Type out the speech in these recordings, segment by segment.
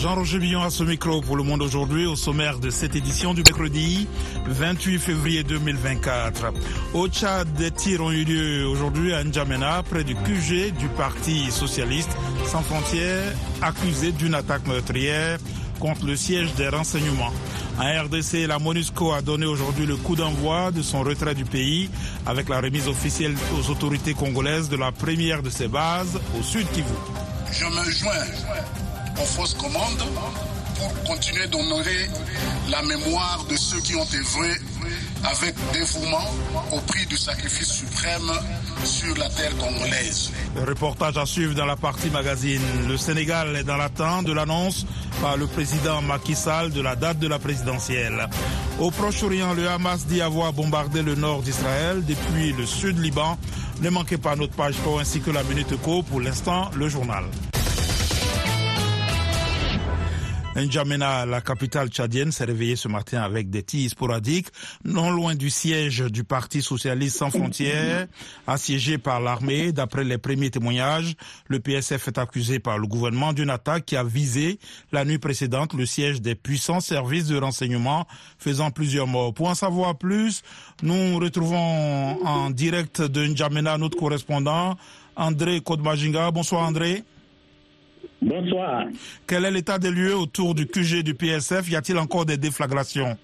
Jean-Roger Billon à ce micro pour le monde aujourd'hui au sommaire de cette édition du mercredi 28 février 2024. Au Tchad, des tirs ont eu lieu aujourd'hui à N'Djamena, près du QG du Parti socialiste sans frontières, accusé d'une attaque meurtrière contre le siège des renseignements. En RDC, la MONUSCO a donné aujourd'hui le coup d'envoi de son retrait du pays avec la remise officielle aux autorités congolaises de la première de ses bases au sud Kivu. Je me joins aux fausses commandes pour continuer d'honorer la mémoire de ceux qui ont œuvré avec dévouement au prix du sacrifice suprême sur la terre congolaise. Le reportage à suivre dans la partie magazine. Le Sénégal est dans l'attente de l'annonce par le président Macky Sall de la date de la présidentielle. Au Proche-Orient, le Hamas dit avoir bombardé le nord d'Israël depuis le sud Liban. Ne manquez pas notre page pro ainsi que la Minute Co. Pour l'instant, le journal. N'Djamena, la capitale tchadienne, s'est réveillée ce matin avec des tirs sporadiques, non loin du siège du Parti socialiste sans frontières, assiégé par l'armée. D'après les premiers témoignages, le PSF est accusé par le gouvernement d'une attaque qui a visé la nuit précédente le siège des puissants services de renseignement, faisant plusieurs morts. Pour en savoir plus, nous retrouvons en direct de N'Djamena notre correspondant, André Kodmajinga. Bonsoir André. Bonsoir. Quel est l'état des lieux autour du QG du PSF Y a-t-il encore des déflagrations?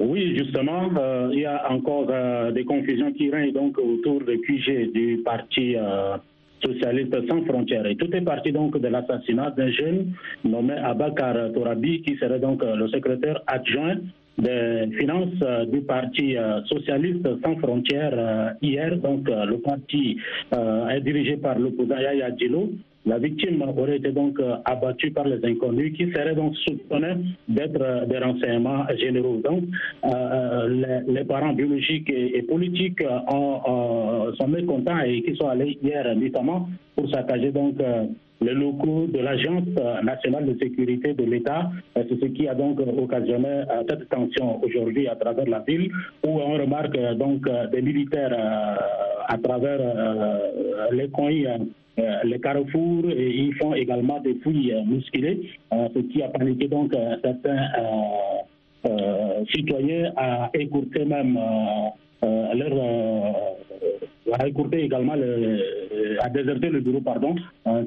Oui, justement, euh, il y a encore euh, des confusions qui règnent donc autour du QG du parti euh, socialiste sans frontières. Et tout est parti donc de l'assassinat d'un jeune nommé Abakar Torabi, qui serait donc le secrétaire adjoint des finances du parti socialiste sans frontières hier. Donc le parti est dirigé par l'opposant Yaya Djilo. La victime aurait été donc abattue par les inconnus qui seraient donc soupçonnés d'être des renseignements généraux. Donc, euh, les, parents biologiques et, politiques ont, euh, sont mécontents et qui sont allés hier notamment pour saccager donc euh, les locaux de l'Agence nationale de sécurité de l'État. C'est ce qui a donc occasionné cette tension aujourd'hui à travers la ville où on remarque donc des militaires à travers les coins euh, les carrefours et ils font également des fouilles euh, musculées, euh, ce qui a paniqué donc certains citoyens à écourter même leur écourter également le, à déserter le bureau pardon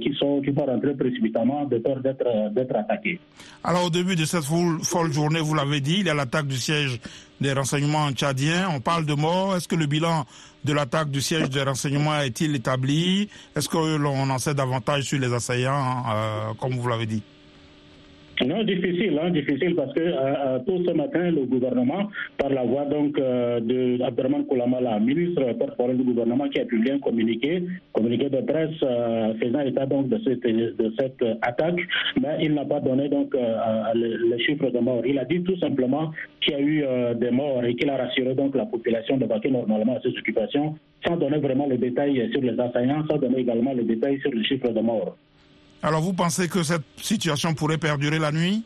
qui sont qui sont rentrés précipitamment de peur d'être attaqués. Alors au début de cette folle journée, vous l'avez dit, il y a l'attaque du siège des renseignements tchadiens. On parle de morts. Est-ce que le bilan de l'attaque du siège des renseignements est-il établi? Est-ce que l'on en sait davantage sur les assaillants, euh, comme vous l'avez dit? Non, difficile, hein, difficile parce que euh, tout ce matin, le gouvernement, par la voix donc euh, de Koulamala, ministre porte-parole du gouvernement, qui a publié un communiqué, communiqué de presse euh, faisant état donc de cette, de cette attaque, mais il n'a pas donné donc les, les, chiffres de morts. Il a dit tout simplement qu'il y a eu des morts et qu'il a rassuré donc la population de vaquer normalement à ses occupations, sans donner vraiment les détails sur les assaillants, sans donner également les détails sur les chiffres de morts. Alors vous pensez que cette situation pourrait perdurer la nuit?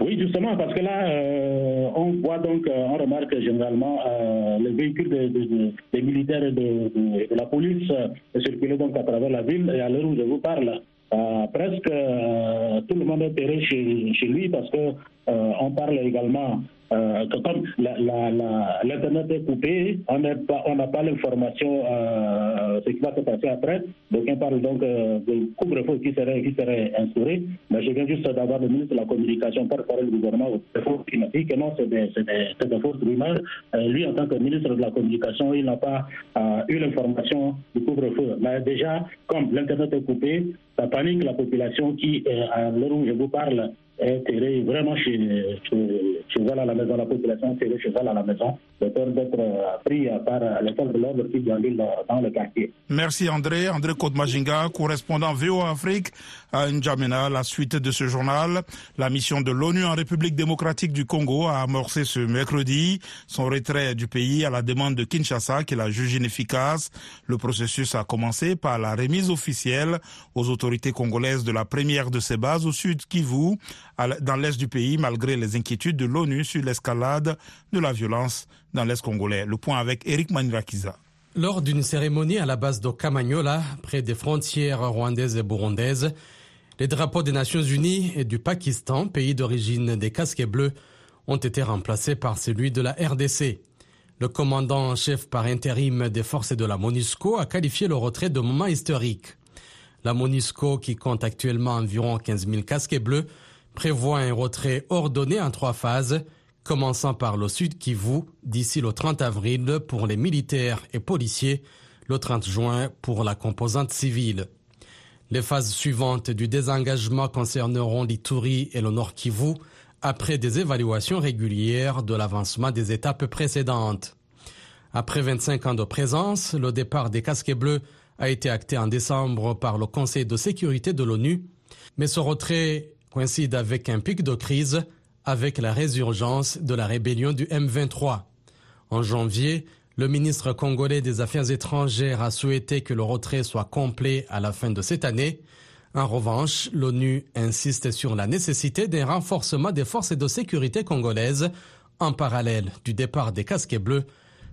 Oui, justement, parce que là, euh, on voit donc, euh, on remarque généralement euh, les véhicules des de, de, de militaires et de, la police circuler donc à travers la ville. Et à l'heure où je vous parle, presque tout le monde est terré chez, chez lui parce que on parle également euh, comme l'Internet est coupé, on n'a pas, l'information euh, ce qui va se passer après. Donc on parle donc euh, de couvre-feu qui serait, qui serait instauré. Mais je viens juste d'avoir le ministre de la Communication par rapport au gouvernement qui m'a dit que non, c'est des, des, des, fausses rumeurs. Euh, lui, en tant que ministre de la Communication, il n'a pas euh, eu l'information du couvre-feu. Mais déjà, comme l'Internet est coupé, ça panique la population qui, à l'heure où je vous parle, est terré vraiment chez, chez, chez à la maison, la population terrée chez elle à la maison, de peur d'être pris par les forces de l'ordre qui déambulent dans le quartier. Merci André. André Kodmajinga, correspondant VO Afrique à N'Djamena. La suite de ce journal, la mission de l'ONU en République démocratique du Congo a amorcé ce mercredi son retrait du pays à la demande de Kinshasa qui la juge inefficace. Le processus a commencé par la remise officielle aux autorités congolaises de la première de ses bases au sud Kivu, dans l'est du pays, malgré les inquiétudes de l'ONU sur l'escalade de la violence dans l'est congolais. Le point avec Eric Manirakiza. Lors d'une cérémonie à la base de Kamanyola, près des frontières rwandaises et burundaises, Les drapeaux des Nations Unies et du Pakistan, pays d'origine des casques bleus, ont été remplacés par celui de la RDC. Le commandant en chef par intérim des forces de la MONUSCO a qualifié le retrait de moment historique. La MONUSCO, qui compte actuellement environ 15 000 casques bleus, prévoit un retrait ordonné en trois phases, commençant par le Sud Kivu d'ici le 30 avril pour les militaires et policiers, le 30 juin pour la composante civile. Les phases suivantes du désengagement concerneront l'Ituri et le Nord Kivu, après des évaluations régulières de l'avancement des étapes précédentes. Après 25 ans de présence, le départ des casques bleus a été acté en décembre par le Conseil de sécurité de l'ONU, mais ce retrait coïncide avec un pic de crise avec la résurgence de la rébellion du M23. En janvier, le ministre congolais des Affaires étrangères a souhaité que le retrait soit complet à la fin de cette année, en revanche, l'ONU insiste sur la nécessité d'un renforcement des forces de sécurité congolaises en parallèle du départ des casques bleus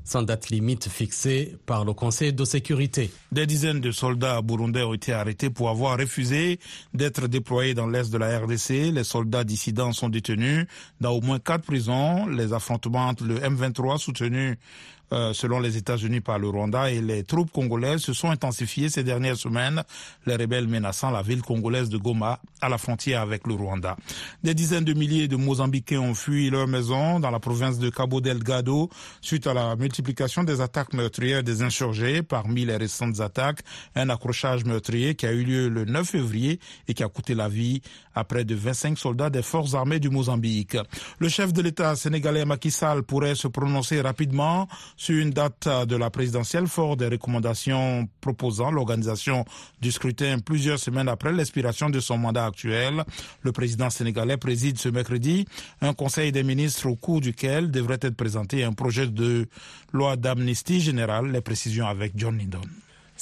sans date limite fixée par le Conseil de sécurité. Des dizaines de soldats burundais ont été arrêtés pour avoir refusé d'être déployés dans l'est de la RDC. Les soldats dissidents sont détenus dans au moins quatre prisons. Les affrontements entre le M23 soutenu euh, selon les États-Unis par le Rwanda et les troupes congolaises se sont intensifiées ces dernières semaines, les rebelles menaçant la ville congolaise de Goma à la frontière avec le Rwanda. Des dizaines de milliers de Mozambicains ont fui leur maison dans la province de Cabo Delgado suite à la multiplication des attaques meurtrières des insurgés. Parmi les récentes attaques, un accrochage meurtrier qui a eu lieu le 9 février et qui a coûté la vie à près de 25 soldats des forces armées du Mozambique. Le chef de l'État sénégalais Macky Sall pourrait se prononcer rapidement sur une date de la présidentielle fort des recommandations proposant l'organisation du scrutin plusieurs semaines après l'expiration de son mandat actuel. Le président sénégalais préside ce mercredi un conseil des ministres au cours duquel devrait être présenté un projet de loi d'amnistie générale. Les précisions avec John Lindon.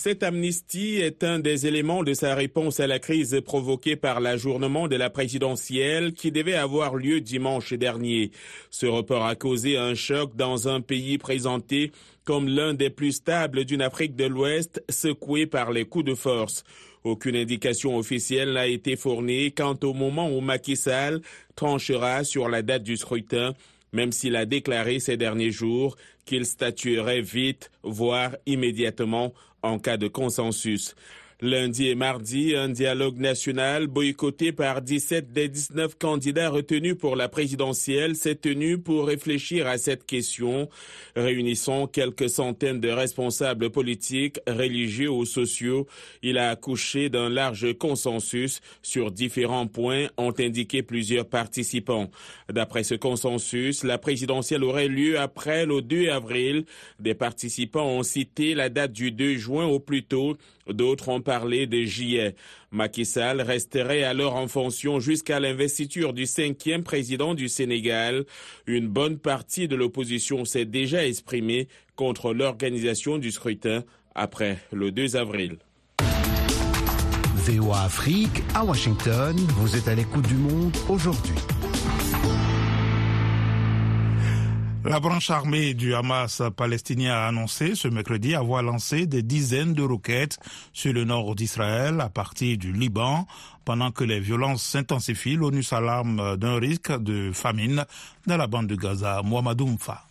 Cette amnistie est un des éléments de sa réponse à la crise provoquée par l'ajournement de la présidentielle qui devait avoir lieu dimanche dernier. Ce report a causé un choc dans un pays présenté comme l'un des plus stables d'une Afrique de l'Ouest secoué par les coups de force. Aucune indication officielle n'a été fournie quant au moment où Macky Sall tranchera sur la date du scrutin, même s'il a déclaré ces derniers jours qu'il statuerait vite, voire immédiatement, en cas de consensus. Lundi et mardi, un dialogue national boycotté par 17 des 19 candidats retenus pour la présidentielle s'est tenu pour réfléchir à cette question, réunissant quelques centaines de responsables politiques, religieux ou sociaux. Il a accouché d'un large consensus sur différents points, ont indiqué plusieurs participants. D'après ce consensus, la présidentielle aurait lieu après le 2 avril. Des participants ont cité la date du 2 juin au plus tôt D'autres ont parlé de juillet. Macky Sall resterait alors en fonction jusqu'à l'investiture du cinquième président du Sénégal. Une bonne partie de l'opposition s'est déjà exprimée contre l'organisation du scrutin après le 2 avril. VOA Afrique à Washington, vous êtes à l'écoute du monde aujourd'hui. La branche armée du Hamas palestinien a annoncé ce mercredi avoir lancé des dizaines de roquettes sur le nord d'Israël à partir du Liban pendant que les violences s'intensifient. L'ONU s'alarme d'un risque de famine dans la bande de Gaza. Mohamed Oumfa.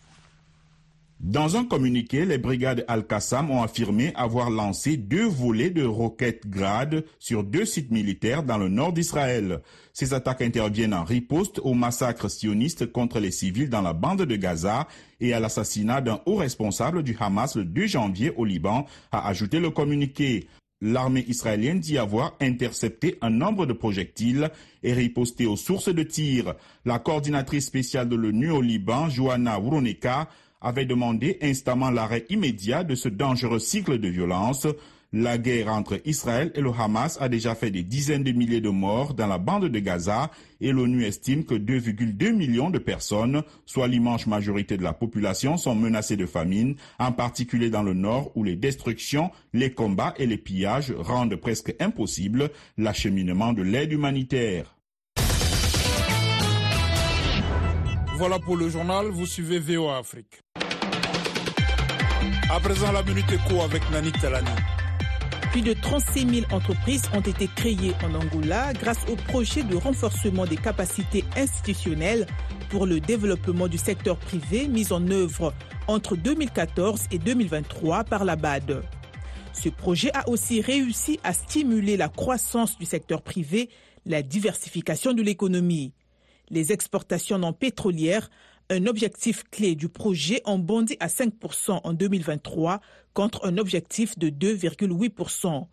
Dans un communiqué, les brigades Al-Qassam ont affirmé avoir lancé deux volets de roquettes grades sur deux sites militaires dans le nord d'Israël. Ces attaques interviennent en riposte au massacre sioniste contre les civils dans la bande de Gaza et à l'assassinat d'un haut responsable du Hamas le 2 janvier au Liban, a ajouté le communiqué. L'armée israélienne dit avoir intercepté un nombre de projectiles et riposté aux sources de tir. La coordinatrice spéciale de l'ONU au Liban, Joanna Wuroneka, avait demandé instamment l'arrêt immédiat de ce dangereux cycle de violence. La guerre entre Israël et le Hamas a déjà fait des dizaines de milliers de morts dans la bande de Gaza et l'ONU estime que 2,2 millions de personnes, soit l'immense majorité de la population, sont menacées de famine, en particulier dans le nord où les destructions, les combats et les pillages rendent presque impossible l'acheminement de l'aide humanitaire. Voilà pour le journal, vous suivez VOA Afrique. À présent, la minute écho avec Nani Talani. Plus de 36 000 entreprises ont été créées en Angola grâce au projet de renforcement des capacités institutionnelles pour le développement du secteur privé mis en œuvre entre 2014 et 2023 par la BAD. Ce projet a aussi réussi à stimuler la croissance du secteur privé, la diversification de l'économie. Les exportations non pétrolières, un objectif clé du projet, ont bondi à 5% en 2023 contre un objectif de 2,8%.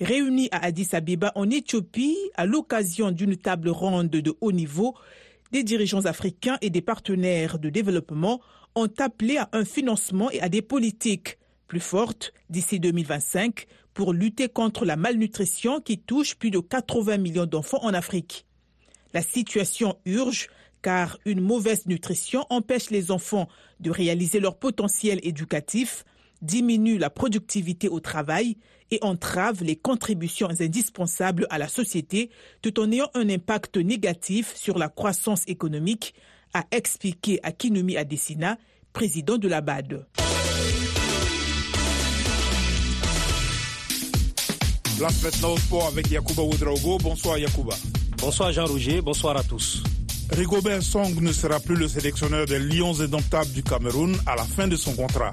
Réunis à Addis Abeba en Éthiopie à l'occasion d'une table ronde de haut niveau, des dirigeants africains et des partenaires de développement ont appelé à un financement et à des politiques plus fortes d'ici 2025 pour lutter contre la malnutrition qui touche plus de 80 millions d'enfants en Afrique. La situation urge car une mauvaise nutrition empêche les enfants de réaliser leur potentiel éducatif, diminue la productivité au travail et entrave les contributions indispensables à la société tout en ayant un impact négatif sur la croissance économique, a expliqué Akinumi Adesina, président de la BAD. Place maintenant au sport avec Yacouba Oudraogo. Bonsoir Yacouba. Bonsoir Jean-Rougier, bonsoir à tous. Rigobert Song ne sera plus le sélectionneur des Lions indomptables du Cameroun à la fin de son contrat.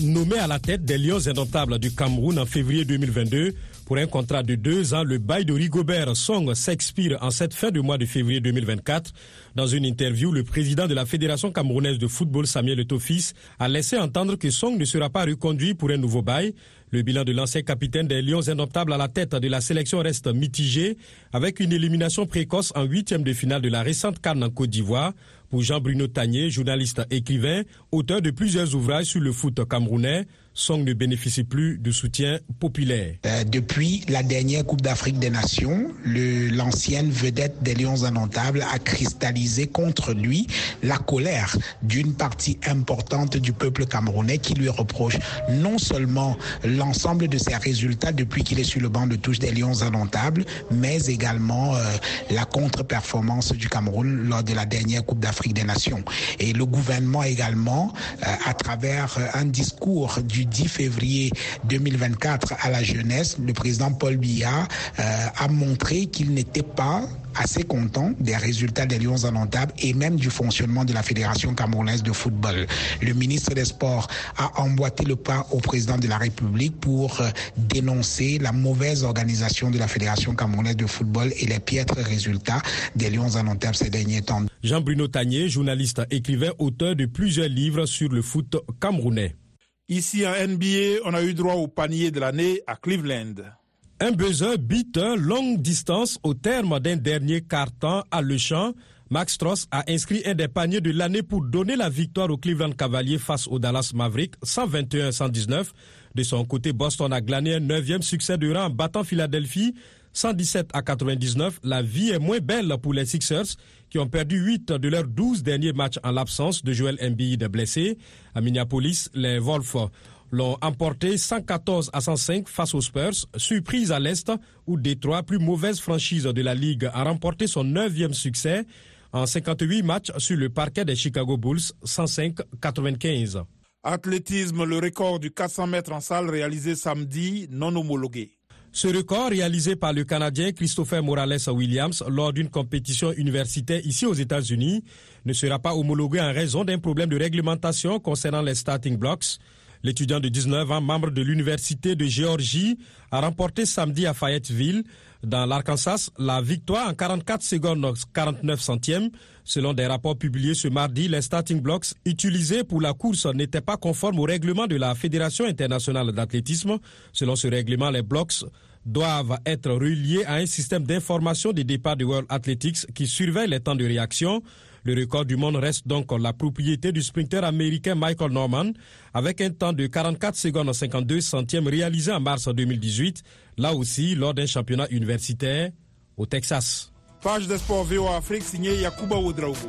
Nommé à la tête des Lions indomptables du Cameroun en février 2022, pour un contrat de deux ans, le bail de Rigobert Song s'expire en cette fin de mois de février 2024. Dans une interview, le président de la Fédération camerounaise de football, Samuel Etofis, a laissé entendre que Song ne sera pas reconduit pour un nouveau bail. Le bilan de l'ancien capitaine des Lions indomptables à la tête de la sélection reste mitigé, avec une élimination précoce en huitième de finale de la récente Cannes en Côte d'Ivoire. Pour Jean-Bruno Tagné, journaliste écrivain, auteur de plusieurs ouvrages sur le foot camerounais, Song ne bénéficie plus de soutien populaire. Euh, depuis la dernière Coupe d'Afrique des Nations, l'ancienne vedette des Lions indomptables a cristallisé contre lui la colère d'une partie importante du peuple camerounais qui lui reproche non seulement l'ensemble de ses résultats depuis qu'il est sur le banc de touche des Lions indomptables, mais également euh, la contre-performance du Cameroun lors de la dernière Coupe d'Afrique des Nations. Et le gouvernement également, euh, à travers un discours du 10 février 2024 à la jeunesse, le président Paul Biya euh, a montré qu'il n'était pas assez content des résultats des Lions indomptables et même du fonctionnement de la Fédération camerounaise de football. Le ministre des Sports a emboîté le pas au président de la République pour euh, dénoncer la mauvaise organisation de la Fédération camerounaise de football et les piètres résultats des Lions indomptables ces derniers temps. Jean-Bruno Tagné, journaliste, écrivain, auteur de plusieurs livres sur le foot camerounais. Ici en NBA, on a eu droit au panier de l'année à Cleveland. Un buzzer beat longue distance au terme d'un dernier carton à Le Champ. Max Stross a inscrit un des paniers de l'année pour donner la victoire au Cleveland Cavaliers face au Dallas Mavericks 121-119. De son côté, Boston a glané un neuvième succès de rang en battant Philadelphie 117 à 99. La vie est moins belle pour les Sixers qui ont perdu 8 de leurs 12 derniers matchs en l'absence de Joel Embiid blessé. À Minneapolis, les Wolves l'ont emporté 114 à 105 face aux Spurs, surprise à l'Est où Détroit, plus mauvaise franchise de la Ligue, a remporté son neuvième succès en 58 matchs sur le parquet des Chicago Bulls, 105-95. Athlétisme, le record du 400 mètres en salle réalisé samedi, non homologué. Ce record, réalisé par le Canadien Christopher Morales Williams lors d'une compétition universitaire ici aux États-Unis, ne sera pas homologué en raison d'un problème de réglementation concernant les starting blocks. L'étudiant de 19 ans, membre de l'Université de Géorgie, a remporté samedi à Fayetteville, dans l'Arkansas, la victoire en 44 secondes 49 centièmes. Selon des rapports publiés ce mardi, les starting blocks utilisés pour la course n'étaient pas conformes au règlement de la Fédération internationale d'athlétisme. Selon ce règlement, les blocks doivent être reliés à un système d'information des départs de World Athletics qui surveille les temps de réaction. Le record du monde reste donc la propriété du sprinter américain Michael Norman avec un temps de 44 secondes 52 centièmes réalisé en mars 2018, là aussi lors d'un championnat universitaire au Texas. Page de sport Afrique signée Yakuba Oudraogo.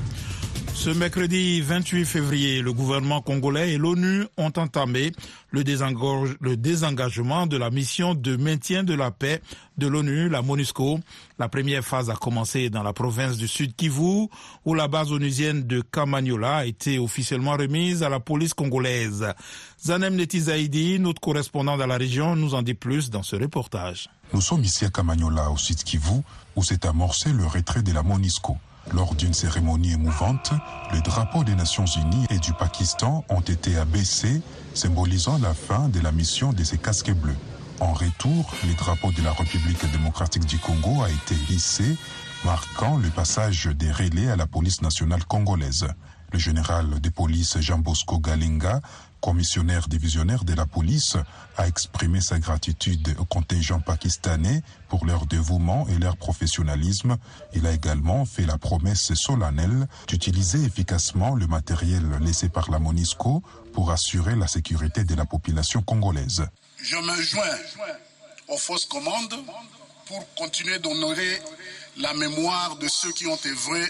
Ce mercredi 28 février, le gouvernement congolais et l'ONU ont entamé le, désengagement de la mission de maintien de la paix de l'ONU, la MONUSCO. La première phase a commencé dans la province du Sud Kivu, où la base onusienne de Kamagnola a été officiellement remise à la police congolaise. Zanem Netizaidi, notre correspondant dans la région, nous en dit plus dans ce reportage. Nous sommes ici à Kamagnola, au Sud Kivu, où s'est amorcé le retrait de la MONUSCO. Lors d'une cérémonie émouvante, les drapeaux des Nations Unies et du Pakistan ont été abaissés, symbolisant la fin de la mission de ces casques bleus. En retour, les drapeaux de la République démocratique du Congo a été hissé, marquant le passage des relais à la police nationale congolaise. Le général de police Jean Bosco Galinga commissionnaire divisionnaire de la police, a exprimé sa gratitude au contingent pakistanais pour leur dévouement et leur professionnalisme. Il a également fait la promesse solennelle d'utiliser efficacement le matériel laissé par la MONISCO pour assurer la sécurité de la population congolaise. Je me joins aux forces commandes pour continuer d'honorer la mémoire de ceux qui ont œuvré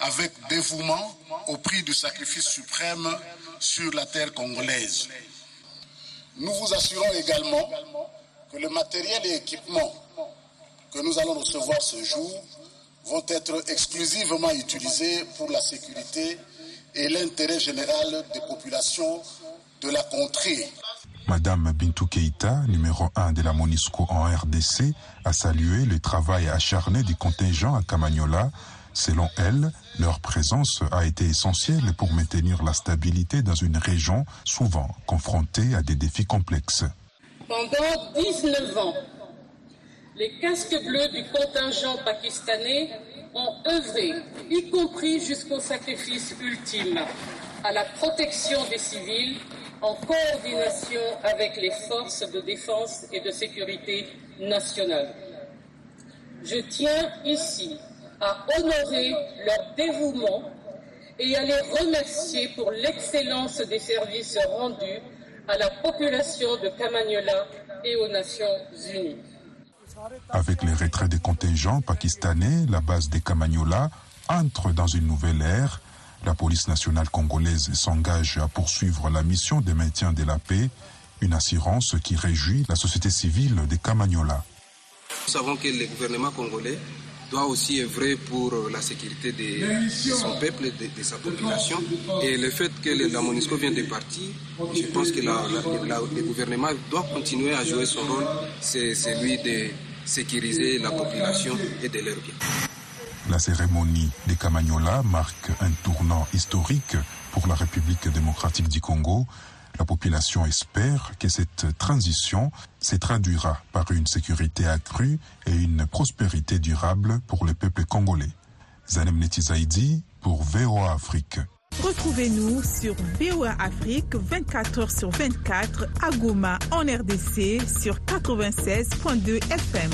avec dévouement au prix du sacrifice suprême sur la terre congolaise. Nous vous assurons également que le matériel et équipement que nous allons recevoir ce jour vont être exclusivement utilisés pour la sécurité et l'intérêt général des populations de la contrée. Madame Bintou Keita, numéro 1 de la MONUSCO en RDC, a salué le travail acharné du contingent à Camagnola Selon elle, leur présence a été essentielle pour maintenir la stabilité dans une région souvent confrontée à des défis complexes. Pendant 19 ans, les casques bleus du contingent pakistanais ont œuvré, y compris jusqu'au sacrifice ultime, à la protection des civils en coordination avec les forces de défense et de sécurité nationale. Je tiens ici à honorer leur dévouement et à les remercier pour l'excellence des services rendus à la population de Kamagnola et aux Nations Unies. Avec les retraits des contingents pakistanais, la base des Kamagnola entre dans une nouvelle ère. La police nationale congolaise s'engage à poursuivre la mission de maintien de la paix, une assurance qui réjouit la société civile des Kamagnola. Nous savons que le gouvernement congolais doit aussi œuvrer pour la sécurité de, son peuple, de, sa population. Et le fait que la MONUSCO vient de partir, je pense que le gouvernement doit continuer à jouer son rôle, c'est celui de sécuriser la population et de leur bien. La cérémonie de Kamagnola marque un tournant historique pour la République démocratique du Congo la population espère que cette transition se traduira par une sécurité accrue et une prospérité durable pour le peuple congolais. Zanem Netizaidi pour VOA Afrique. Retrouvez-nous sur VOA Afrique 24 h sur 24 à Goma en RDC sur 96.2 FM.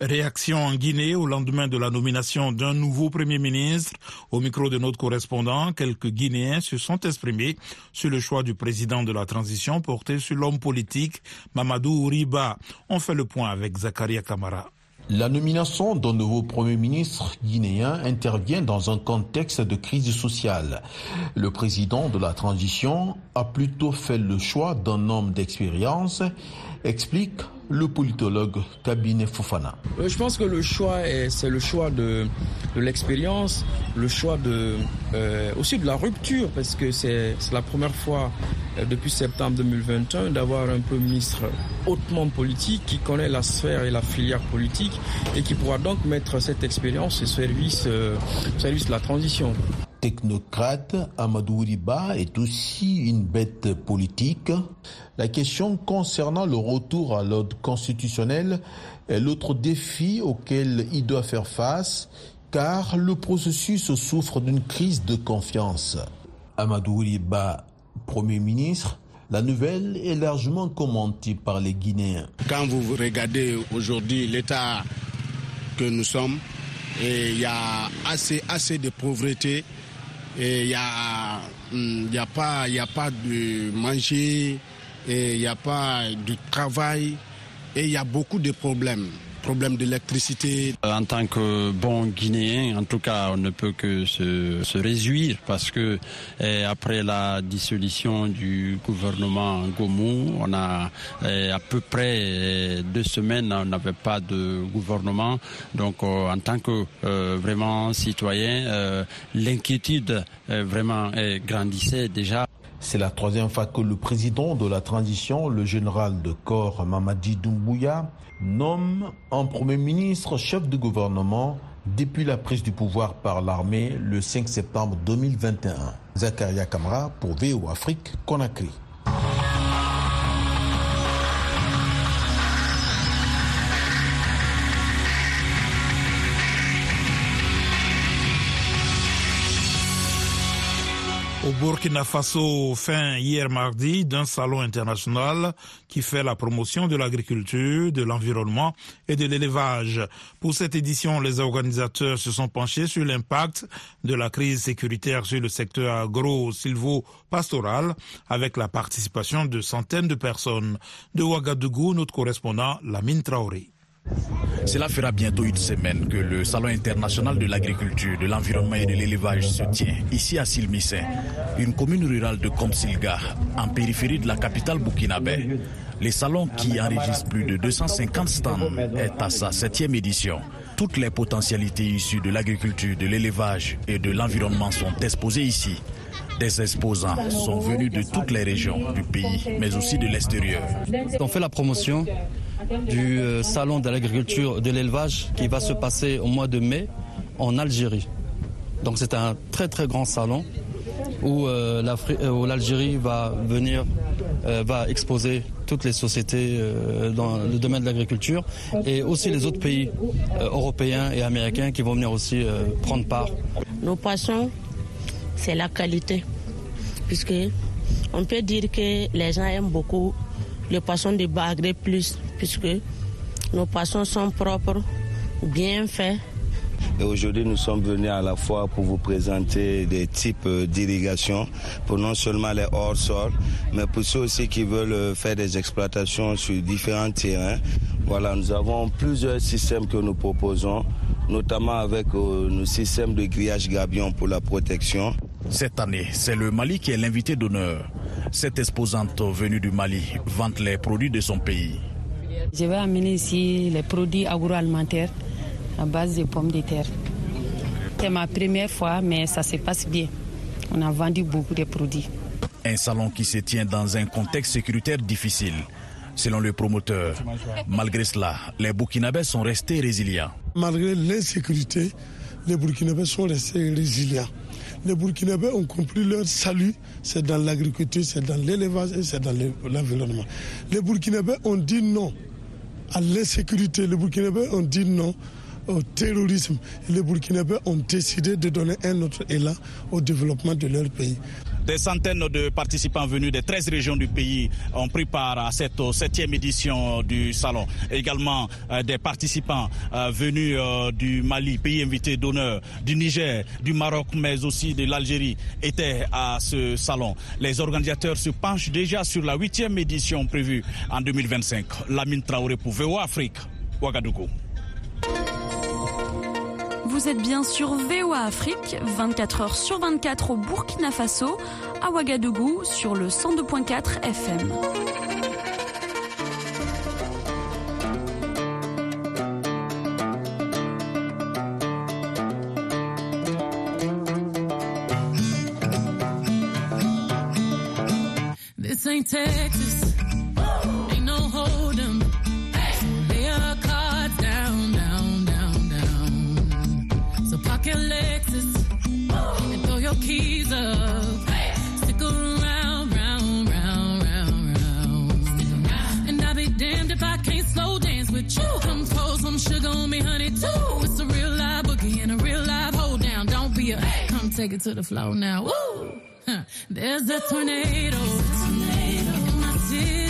Réaction en Guinée au lendemain de la nomination d'un nouveau Premier ministre. Au micro de notre correspondant, quelques Guinéens se sont exprimés sur le choix du président de la transition porté sur l'homme politique Mamadou Uriba. On fait le point avec Zakaria Kamara. La nomination d'un nouveau Premier ministre guinéen intervient dans un contexte de crise sociale. Le président de la transition a plutôt fait le choix d'un homme d'expérience, explique le politologue Cabinet Fofana. Euh, je pense que le choix, c'est le choix de, l'expérience, le choix de, euh, aussi de la rupture, parce que c'est la première fois euh, depuis septembre 2021 d'avoir un Premier ministre hautement politique qui connaît la sphère et la filière politique et qui pourra donc mettre cette expérience au service, service de la transition technocrate, Amadou Riba est aussi une bête politique. La question concernant le retour à l'ordre constitutionnel est l'autre défi auquel il doit faire face, car le processus souffre d'une crise de confiance. Amadou Riba, Premier ministre, la nouvelle est largement commentée par les Guinéens. Quand vous regardez aujourd'hui l'état que nous sommes, il y a assez, assez de pauvreté Et il n'y y a pas de manger, il n'y a pas de travail et il y a beaucoup de problèmes problème d'électricité. Euh, en tant que bon Guinéen, en tout cas, on ne peut que se, se réjouir parce que eh, après la dissolution du gouvernement Gomou, on a eh, à peu près eh, deux semaines, on n'avait pas de gouvernement. Donc, euh, en tant que euh, vraiment citoyen, l'inquiétude vraiment grandissait déjà. C'est la troisième fois que le président de la transition, le général de corps Mamadi Doumbouya, nomme un Premier ministre chef de gouvernement depuis la prise du pouvoir par l'armée le 5 septembre 2021. Zakaria Kamara pour VO Afrique, Conakry. Au Burkina Faso, fin hier mardi, d'un salon international qui fait la promotion de l'agriculture, de l'environnement et de l'élevage. Pour cette édition, les organisateurs se sont penchés sur l'impact de la crise sécuritaire sur le secteur agro-silvo-pastoral avec la participation de centaines de personnes. De Ouagadougou, notre correspondant Lamine Traoré. Cela fera bientôt une semaine que le Salon international de l'agriculture, de l'environnement et de l'élevage se tient ici à Silmissé, une commune rurale de Komsilga, en périphérie de la capitale burkinabé. Les salons qui enregistrent plus de 250 stands est à sa septième édition. Toutes les potentialités issues de l'agriculture, de l'élevage et de l'environnement sont exposées ici. Des exposants sont venus de toutes les régions du pays, mais aussi de l'extérieur. On fait la promotion du euh, salon de l'agriculture et de l'élevage qui va se passer au mois de mai en Algérie. Donc c'est un très très grand salon où, euh, euh, l'Algérie va venir, va exposer toutes les sociétés dans le domaine de l'agriculture et aussi les autres pays européens et américains qui vont venir aussi prendre part. Nos poissons, c'est la qualité, puisque on peut dire que les gens aiment beaucoup le poisson de Bagré plus, puisque nos poissons sont propres, bien faits. Et aujourd'hui, nous sommes venus à la fois pour vous présenter des types d'irrigation pour non seulement les hors-sol, mais pour ceux aussi qui veulent faire des exploitations sur différents terrains. Voilà, nous avons plusieurs systèmes que nous proposons, notamment avec euh, nos systèmes de grillage gabion pour la protection. Cette année, c'est le Mali qui est l'invité d'honneur. Cette exposante venue du Mali vante les produits de son pays. Je vais amener ici les produits agroalimentaires à base de pommes de terre. C'est ma première fois, mais ça se passe bien. On a vendu beaucoup de produits. Un salon qui se tient dans un contexte sécuritaire difficile. Selon le promoteur, malgré cela, les Burkinabés sont restés résilients. Malgré l'insécurité, les Burkinabés sont restés résilients. Les Burkinabés ont compris leur salut, c'est dans l'agriculture, c'est dans l'élevage et c'est dans l'environnement. Les Burkinabés ont dit non à l'insécurité, les Burkinabés ont dit non au terrorisme. les Burkinabés ont décidé de donner un autre élan au développement de leur pays. Des centaines de participants venus des 13 régions du pays ont pris part à cette septième édition du salon. Également euh, des participants euh, venus euh, du Mali, pays invité d'honneur, du Niger, du Maroc, mais aussi de l'Algérie étaient à ce salon. Les organisateurs se penchent déjà sur la huitième édition prévue en 2025. Lamine Traoré pour VO Afrique, Ouagadougou. Vous êtes bien sur VOA Afrique, 24 heures sur 24 au Burkina Faso, à Ouagadougou sur le 102.4 FM. Park Lexus and throw your keys up. Stick around, round, round, round, round. And I'll be damned if I can't slow dance with you. Come pour some sugar on me, honey, too. It's a real live boogie and a real live hold down. Don't be a come take it to the floor now. Woo! Huh. There's a tornado. In my city.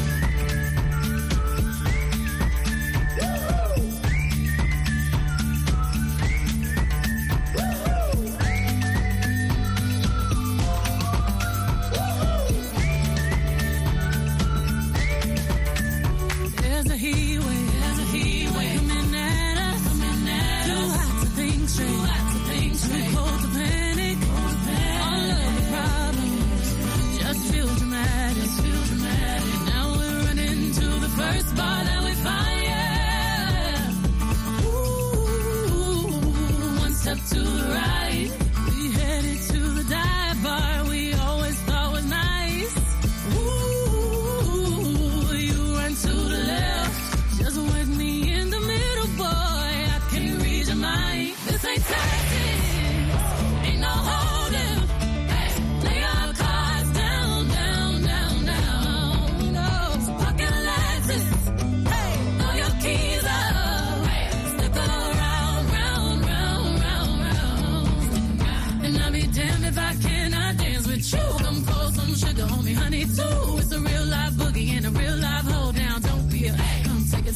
to panic, all of problems just feel dramatic, just feel dramatic. Now we're running to the first bar that we find. Ooh, one step to the right,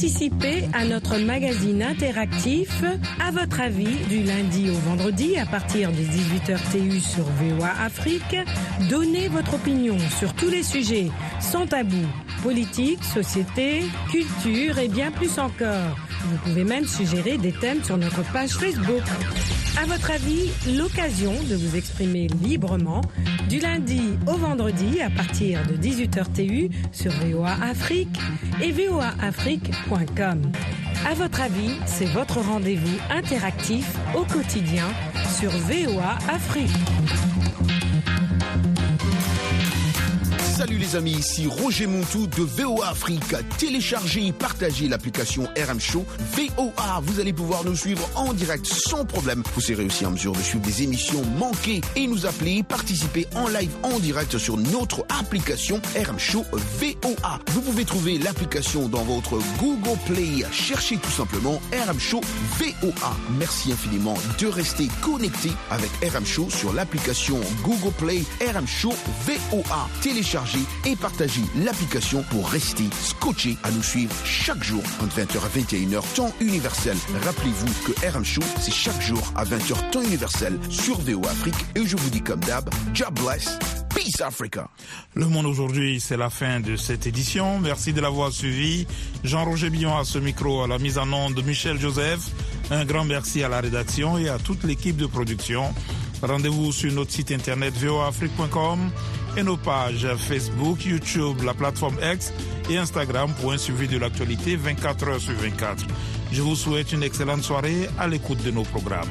Participez à notre magazine interactif à votre avis du lundi au vendredi à partir de 18h TU sur VOA Afrique. Donnez votre opinion sur tous les sujets sans tabou. Politique, société, culture et bien plus encore. Vous pouvez même suggérer des thèmes sur notre page Facebook. À votre avis, l'occasion de vous exprimer librement du lundi au vendredi à partir de 18h TU sur VOA Afrique et voaafrique.com. À votre avis, c'est votre rendez-vous interactif au quotidien sur VOA Afrique. Salut les amis, ici Roger Montou de VOA Afrique. Téléchargez et partagez l'application RM Show VOA. Vous allez pouvoir nous suivre en direct sans problème. Vous serez aussi en mesure de suivre des émissions manquées et nous appeler, participer en live en direct sur notre application RM Show VOA. Vous pouvez trouver l'application dans votre Google Play. Cherchez tout simplement RM Show VOA. Merci infiniment de rester connecté avec RM Show sur l'application Google Play RM Show VOA. Téléchargez et partagez l'application pour rester scotché à nous suivre chaque jour entre 20h à 21h temps universel. Rappelez-vous que RM Show, c'est chaque jour à 20h temps universel sur VOA Afrique et je vous dis comme d'hab, job bless, peace Africa. Le monde aujourd'hui, c'est la fin de cette édition. Merci de l'avoir suivi. Jean-Roger Billon à ce micro, à la mise en onde de Michel Joseph. Un grand merci à la rédaction et à toute l'équipe de production. Rendez-vous sur notre site internet voafrique.com et nos pages Facebook, YouTube, la plateforme X et Instagram pour un suivi de l'actualité 24 heures sur 24. Je vous souhaite une excellente soirée à l'écoute de nos programmes.